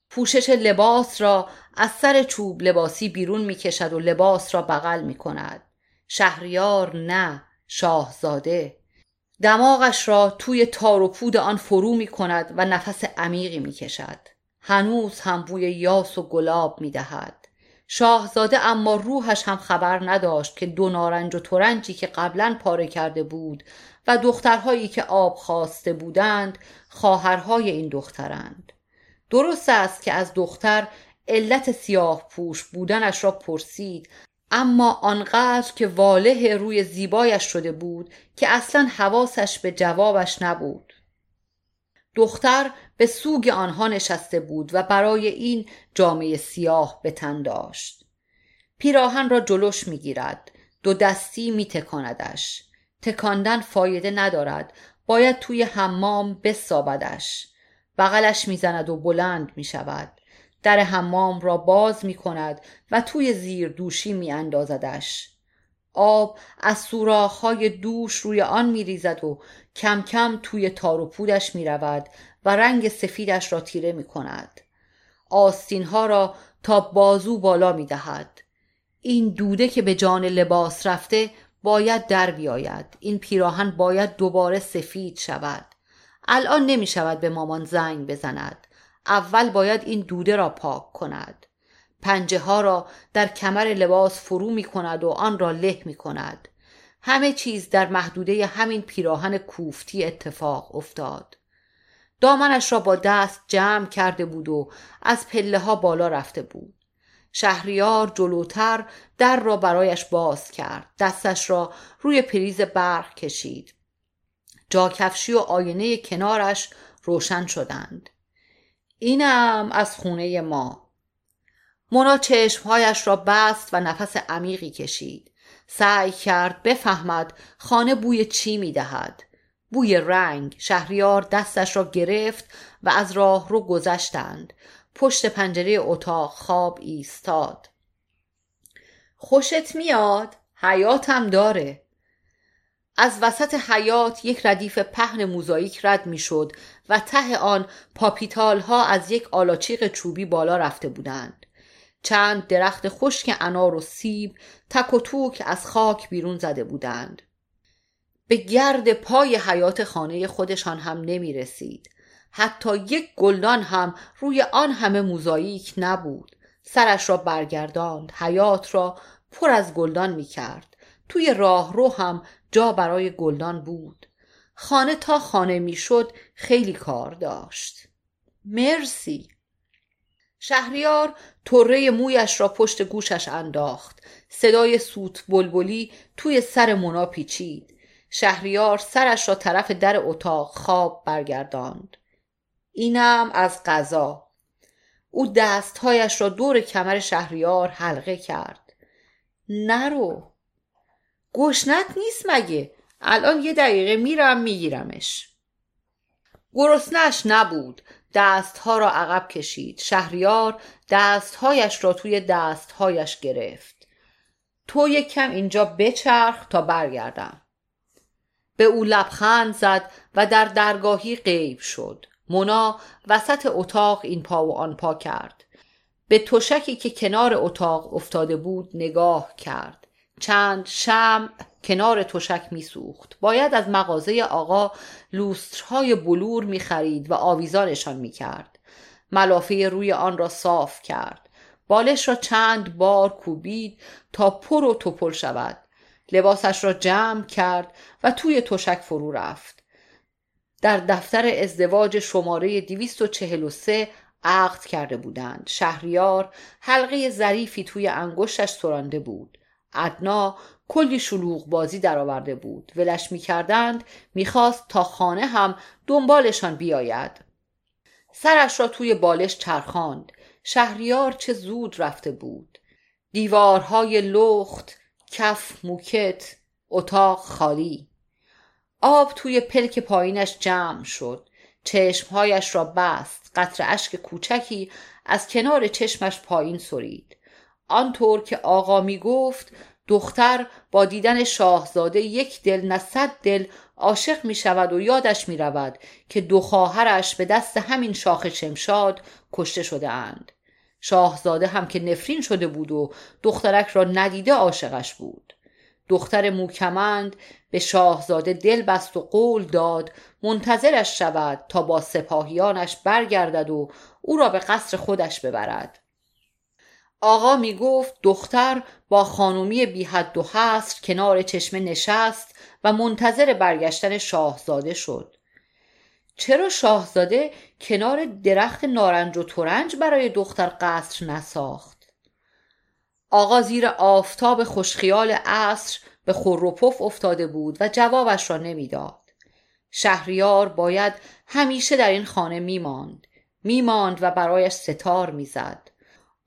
پوشش لباس را از سر چوب لباسی بیرون می کشد و لباس را بغل می کند شهریار نه شاهزاده. دماغش را توی تار و پود آن فرو می کند و نفس عمیقی می کشد هنوز هم بوی یاس و گلاب می دهد شاهزاده اما روحش هم خبر نداشت که دو نارنج و ترنجی که قبلا پاره کرده بود و دخترهایی که آب خواسته بودند خواهرهای این دخترند. درست است که از دختر علت سیاه پوش بودنش را پرسید اما آنقدر که واله روی زیبایش شده بود که اصلا حواسش به جوابش نبود. دختر به سوگ آنها نشسته بود و برای این جامعه سیاه به تن داشت. پیراهن را جلوش می‌گیرد. دو دستی میتکاندش. تکاندن فایده ندارد. باید توی حمام بسابدش. بغلش می‌زند و بلند می‌شود. در حمام را باز می کند و توی زیر دوشی می اندازدش. آب از سوراخهای دوش روی آن می ریزد و کم کم توی تار و پودش می رود و رنگ سفیدش را تیره می کند. آستین ها را تا بازو بالا می دهد. این دوده که به جان لباس رفته باید در بیاید. این پیراهن باید دوباره سفید شود. الان نمی شود به مامان زنگ بزند. اول باید این دوده را پاک کند پنجه ها را در کمر لباس فرو می کند و آن را له می کند همه چیز در محدوده همین پیراهن کوفتی اتفاق افتاد دامنش را با دست جمع کرده بود و از پله ها بالا رفته بود. شهریار جلوتر در را برایش باز کرد. دستش را روی پریز برق کشید. جاکفشی و آینه کنارش روشن شدند. اینم از خونه ما. مونا چشمهایش را بست و نفس عمیقی کشید. سعی کرد بفهمد خانه بوی چی می دهد بوی رنگ شهریار دستش را گرفت و از راه رو گذشتند. پشت پنجره اتاق خواب ایستاد. خوشت میاد؟ حیاتم داره. از وسط حیات یک ردیف پهن موزاییک رد می‌شد و ته آن پاپیتال ها از یک آلاچیق چوبی بالا رفته بودند. چند درخت خشک انار و سیب تک و توک از خاک بیرون زده بودند. به گرد پای حیات خانه خودشان هم نمی رسید حتی یک گلدان هم روی آن همه موزاییک نبود. سرش را برگرداند. حیات را پر از گلدان می کرد توی راه رو هم جا برای گلدان بود. خانه تا خانه می‌شد خیلی کار داشت. مرسی. شهریار طره مویش را پشت گوشش انداخت. صدای سوت بلبلی توی سر مونا پیچید. شهریار سرش را طرف در اتاق خواب برگرداند. اینم از غذا او دستهایش را دور کمر شهریار حلقه کرد. نرو. گشنت نیست مگه؟ الان یه دقیقه میرم میگیرمش. گرسنش نبود. دستها را عقب کشید. شهریار دستهایش را توی دستهایش گرفت. تو یک کم اینجا بچرخ تا برگردم. به او لبخند زد و در درگاهی غیب شد. مونا وسط اتاق این پا و آن پا کرد. به تشکی که کنار اتاق افتاده بود نگاه کرد. چند شم کنار تشک میسوخت. باید از مغازه آقا لوسترهای بلور می‌خرید و آویزانشان می‌کرد. ملافه روی آن را صاف کرد. بالش را چند بار کوبید تا پر و توپل شود. لباسش را جمع کرد و توی تشک فرو رفت. در دفتر ازدواج شماره 243 عقد کرده بودند. شهریار حلقه ظریفی توی انگشتش سرانده بود. ادنا کلی شلوغ بازی درآورده بود. ولش می‌کردند می‌خواست تا خانه هم دنبالشان بیاید. سرش را توی بالش چرخاند. شهریار چه زود رفته بود. دیوارهای لخت کف موکت اتاق خالی. آب توی پلک پایینش جمع شد. چشمهایش را بست. قطر اشک کوچکی از کنار چشمش پایین سرید. آنطور که آقا می گفت دختر با دیدن شاهزاده یک دل نه صد دل عاشق می شود و یادش می رود که دو خواهرش به دست همین شاخ شمشاد کشته شده اند. شاهزاده هم که نفرین شده بود و دخترک را ندیده عاشقش بود. دختر موکمند به شاهزاده دل بست و قول داد منتظرش شود تا با سپاهیانش برگردد و او را به قصر خودش ببرد. آقا می گفت دختر با خانومی بی حد و حصر کنار چشمه نشست و منتظر برگشتن شاهزاده شد چرا شاهزاده کنار درخت نارنج و ترنج برای دختر قصر نساخت آقا زیر آفتاب خوشخیال عصر به خروپف افتاده بود و جوابش را نمی‌داد شهریار باید همیشه در این خانه میماند میماند و برایش ستار می‌زد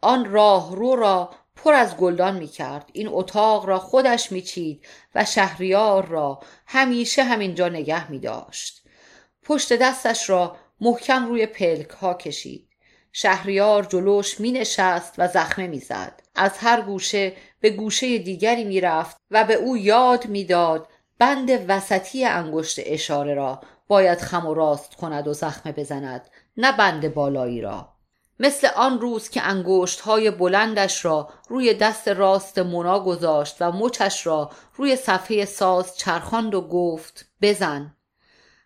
آن راه رو را پر از گلدان می کرد. این اتاق را خودش می چید و شهریار را همیشه همینجا نگه می داشت. پشت دستش را محکم روی پلک ها کشید. شهریار جلوش می نشست و زخمه می زد. از هر گوشه به گوشه دیگری می رفت و به او یاد می‌داد بند وسطی انگشت اشاره را باید خم و راست کند و زخمه بزند نه بند بالایی را مثل آن روز که انگشت های بلندش را روی دست راست مونا گذاشت و مچش را روی صفحه ساز چرخاند و گفت بزن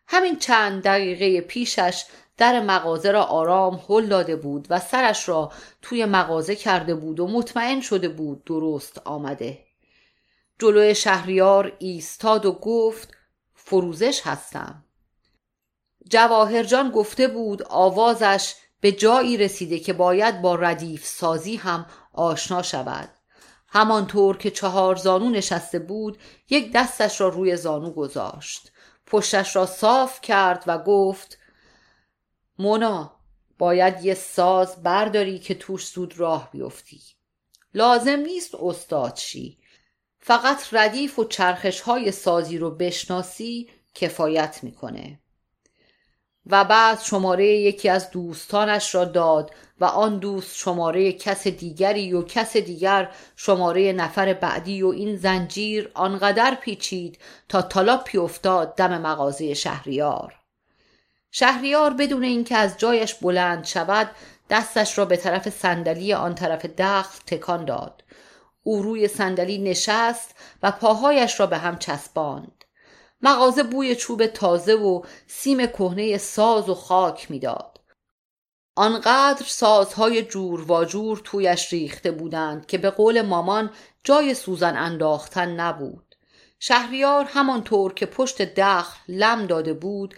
همین چند دقیقه پیشش در مغازه را آرام هل داده بود و سرش را توی مغازه کرده بود و مطمئن شده بود درست آمده. جلوی شهریار ایستاد و گفت فروزش هستم. جواهرجان گفته بود آوازش به جایی رسیده که باید با ردیف سازی هم آشنا شود. همانطور که چهار زانو نشسته بود یک دستش را روی زانو گذاشت. پشتش را صاف کرد و گفت مونا باید یه ساز برداری که توش زود راه بیفتی. لازم نیست استاد شی. فقط ردیف و چرخش های سازی رو بشناسی کفایت می‌کنه. و بعد شماره یکی از دوستانش را داد و آن دوست شماره کس دیگری و کس دیگر شماره نفر بعدی و این زنجیر آنقدر پیچید تا تالاپی افتاد دم مغازه شهریار. شهریار بدون اینکه از جایش بلند شود دستش را به طرف صندلی آن طرف دخل تکان داد. او روی صندلی نشست و پاهایش را به هم چسباند. مغازه بوی چوب تازه و سیم کهنه ساز و خاک می‌داد. آنقدر سازهای جور و جور تویش ریخته بودند که به قول مامان جای سوزن انداختن نبود. شهریار همانطور که پشت دخل لم داده بود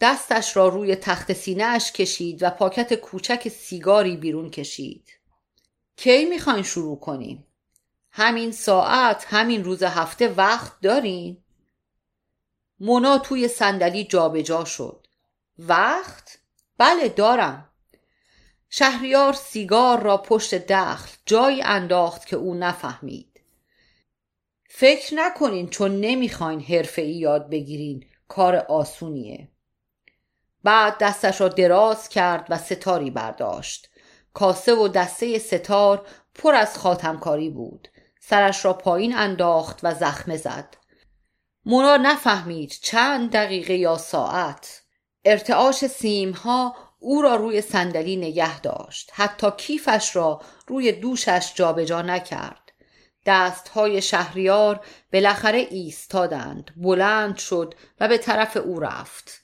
دستش را روی تخت سینهش کشید و پاکت کوچک سیگاری بیرون کشید. کی می‌خواین شروع کنیم؟ همین ساعت همین روز هفته وقت دارین؟ مونا توی صندلی جابجا شد وقت بله دارم شهریار سیگار را پشت دخل جایی انداخت که او نفهمید. فکر نکنین چون نمی‌خواین حرفه ای یاد بگیرین کار آسونیه. بعد دستش را دراز کرد و ستاری برداشت. کاسه و دسته ستار پر از خاتمکاری بود. سرش را پایین انداخت و زخمه زد. مونا نفهمید چند دقیقه یا ساعت. ارتعاش سیمها او را روی صندلی نگه داشت. حتی کیفش را روی دوشش جابجا نکرد. دستهای شهریار بالاخره ایستادند. بلند شد و به طرف او رفت.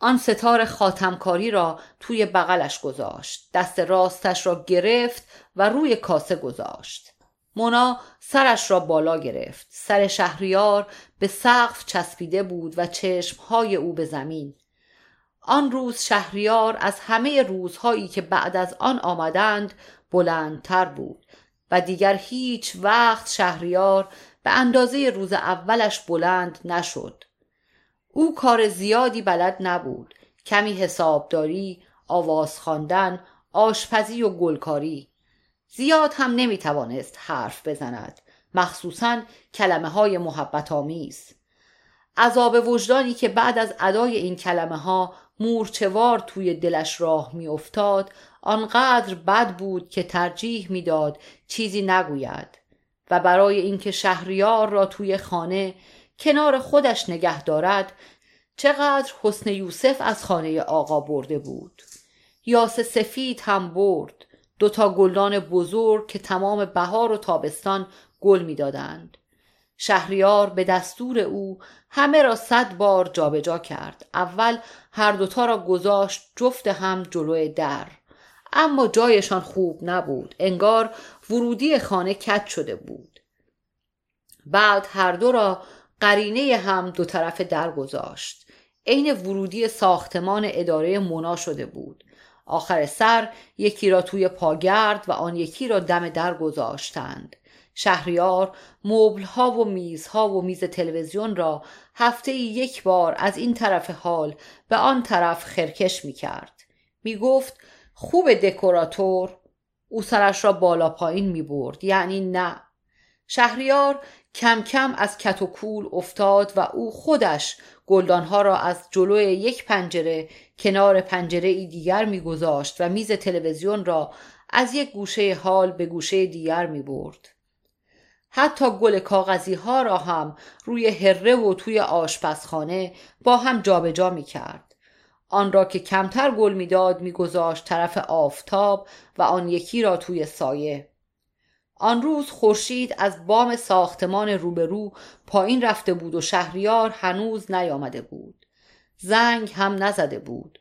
آن ستار خاتمکاری را توی بغلش گذاشت. دست راستش را گرفت و روی کاسه گذاشت. مونا سرش را بالا گرفت. سر شهریار به سقف چسبیده بود و چشمهای او به زمین آن روز شهریار از همه روزهایی که بعد از آن آمدند بلندتر بود و دیگر هیچ وقت شهریار به اندازه روز اولش بلند نشد. او کار زیادی بلد نبود. کمی حسابداری آواز خواندن آشپزی و گلکاری. زیاد هم نمی توانست حرف بزند مخصوصا کلمه های محبت آمیز عذاب وجدانی که بعد از ادای این کلمه ها مورچوار توی دلش راه میافتاد. آنقدر بد بود که ترجیح می‌داد چیزی نگوید و برای اینکه شهریار را توی خانه کنار خودش نگه دارد چقدر حسن یوسف از خانه آقا برده بود. یاس سفید هم برد. دوتا گلدان بزرگ که تمام بهار و تابستان گل می‌دادند. شهریار به دستور او همه را صد بار جابجا جا کرد. اول هر دوتا را گذاشت جفت هم جلوی در. اما جایشان خوب نبود. انگار ورودی خانه کت شده بود. بعد هر دو را قرینه هم دو طرف در گذاشت. عین ورودی ساختمان اداره مونا شده بود. آخر سر یکی را توی پاگرد و آن یکی را دم در گذاشتند. شهریار مبلها و میزها و میز تلویزیون را هفته یک بار از این طرف حال به آن طرف خرکش می کرد می گفت خوب دکوراتور او سرش را بالا پایین می برد یعنی نه. شهریار کم کم از کت و کول افتاد و او خودش گلدانها را از جلوی یک پنجره کنار پنجره ای دیگر میگذاشت و میز تلویزیون را از یک گوشه حال به گوشه دیگر می برد. حتی گل کاغذی ها را هم روی هره و توی آشپزخانه با هم جابجا می کرد. آن را که کمتر گل می‌داد میگذاشت طرف آفتاب و آن یکی را توی سایه. آن روز خورشید از بام ساختمان روبرو پایین رفته بود و شهریار هنوز نیامده بود. زنگ هم نزده بود.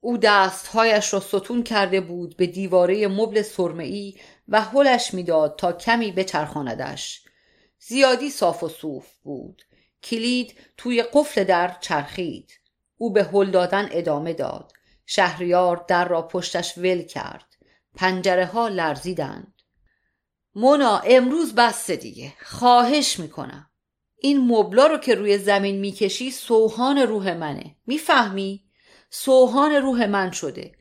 او دستهایش را ستون کرده بود به دیواره مبل سرمئی و هلش می‌داد تا کمی بچرخاندش. زیادی صاف و صوف بود. کلید توی قفل در چرخید. او به هل دادن ادامه داد. شهریار در را پشتش ول کرد. پنجره ها لرزیدند. مونا امروز بسته دیگه. خواهش می‌کنم. این مبلا رو که روی زمین می‌کشی سوهان روح منه. می‌فهمی؟ سوهان روح من شده.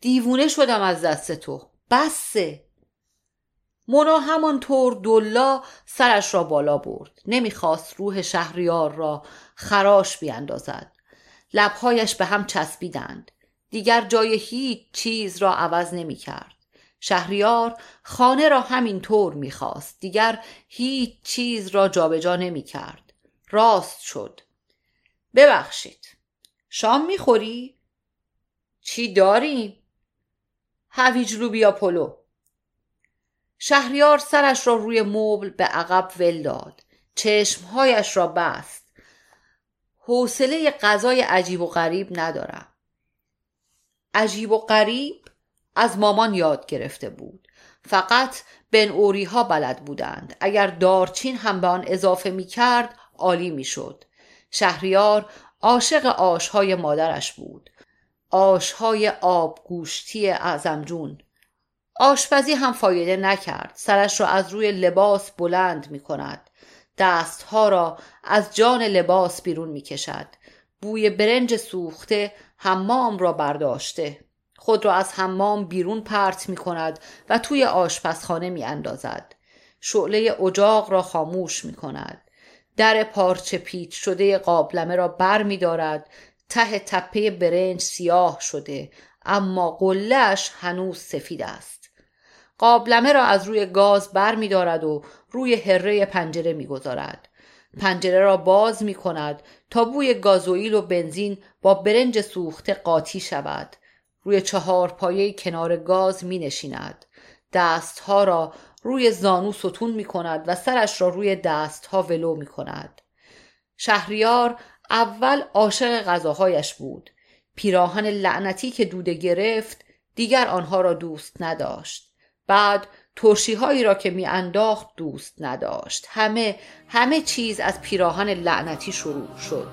دیوونه شدم از دست تو. بسه. مونا همانطور دلا سرش را بالا برد. نمی‌خواست روح شهریار را خراش بیاندازد. لبهایش به هم چسبیدند. دیگر جای هیچ چیز را عوض نمی کرد. شهریار خانه را همین طور می‌خواست. دیگر هیچ چیز را جابجا نمی کرد راست شد. ببخشید. شام می‌خوری؟ چی داریم؟ هویج لوبیا پلو. شهریار سرش را روی مبل به عقب ول داد. چشمهایش را بست. حوصله غذای عجیب و غریب ندارم. عجیب و غریب از مامان یاد گرفته بود. فقط بن اوری ها بلد بودند. اگر دارچین هم به آن اضافه می کرد عالی می شد شهریار عاشق آشهای مادرش بود. آشهای آبگوشتی اعظمجون. آشپزی هم فایده نکرد. سرش را از روی لباس بلند می کند دستها را از جان لباس بیرون می کشد بوی برنج سوخته حمام را برداشته. خود را از حمام بیرون پرت می کند و توی آشپزخانه می اندازد شعله اجاق را خاموش می کند در پارچه پیچ شده قابلمه را بر می دارد ته تپه برنج سیاه شده اما قلهش هنوز سفید است. قابلمه را از روی گاز بر می دارد و روی هره پنجره می گذارد. پنجره را باز می کند تا بوی گازوئیل و بنزین با برنج سوخته قاطی شود. روی چهار پایه کنار گاز می نشیند دستها را روی زانو ستون می کند و سرش را روی دستها ولو می کند شهریار اول عاشق غذاهایش بود. پیراهن لعنتی که دوده گرفت دیگر آنها را دوست نداشت. بعد ترشی هایی را که میانداخت دوست نداشت. همه همه چیز از پیراهن لعنتی شروع شد.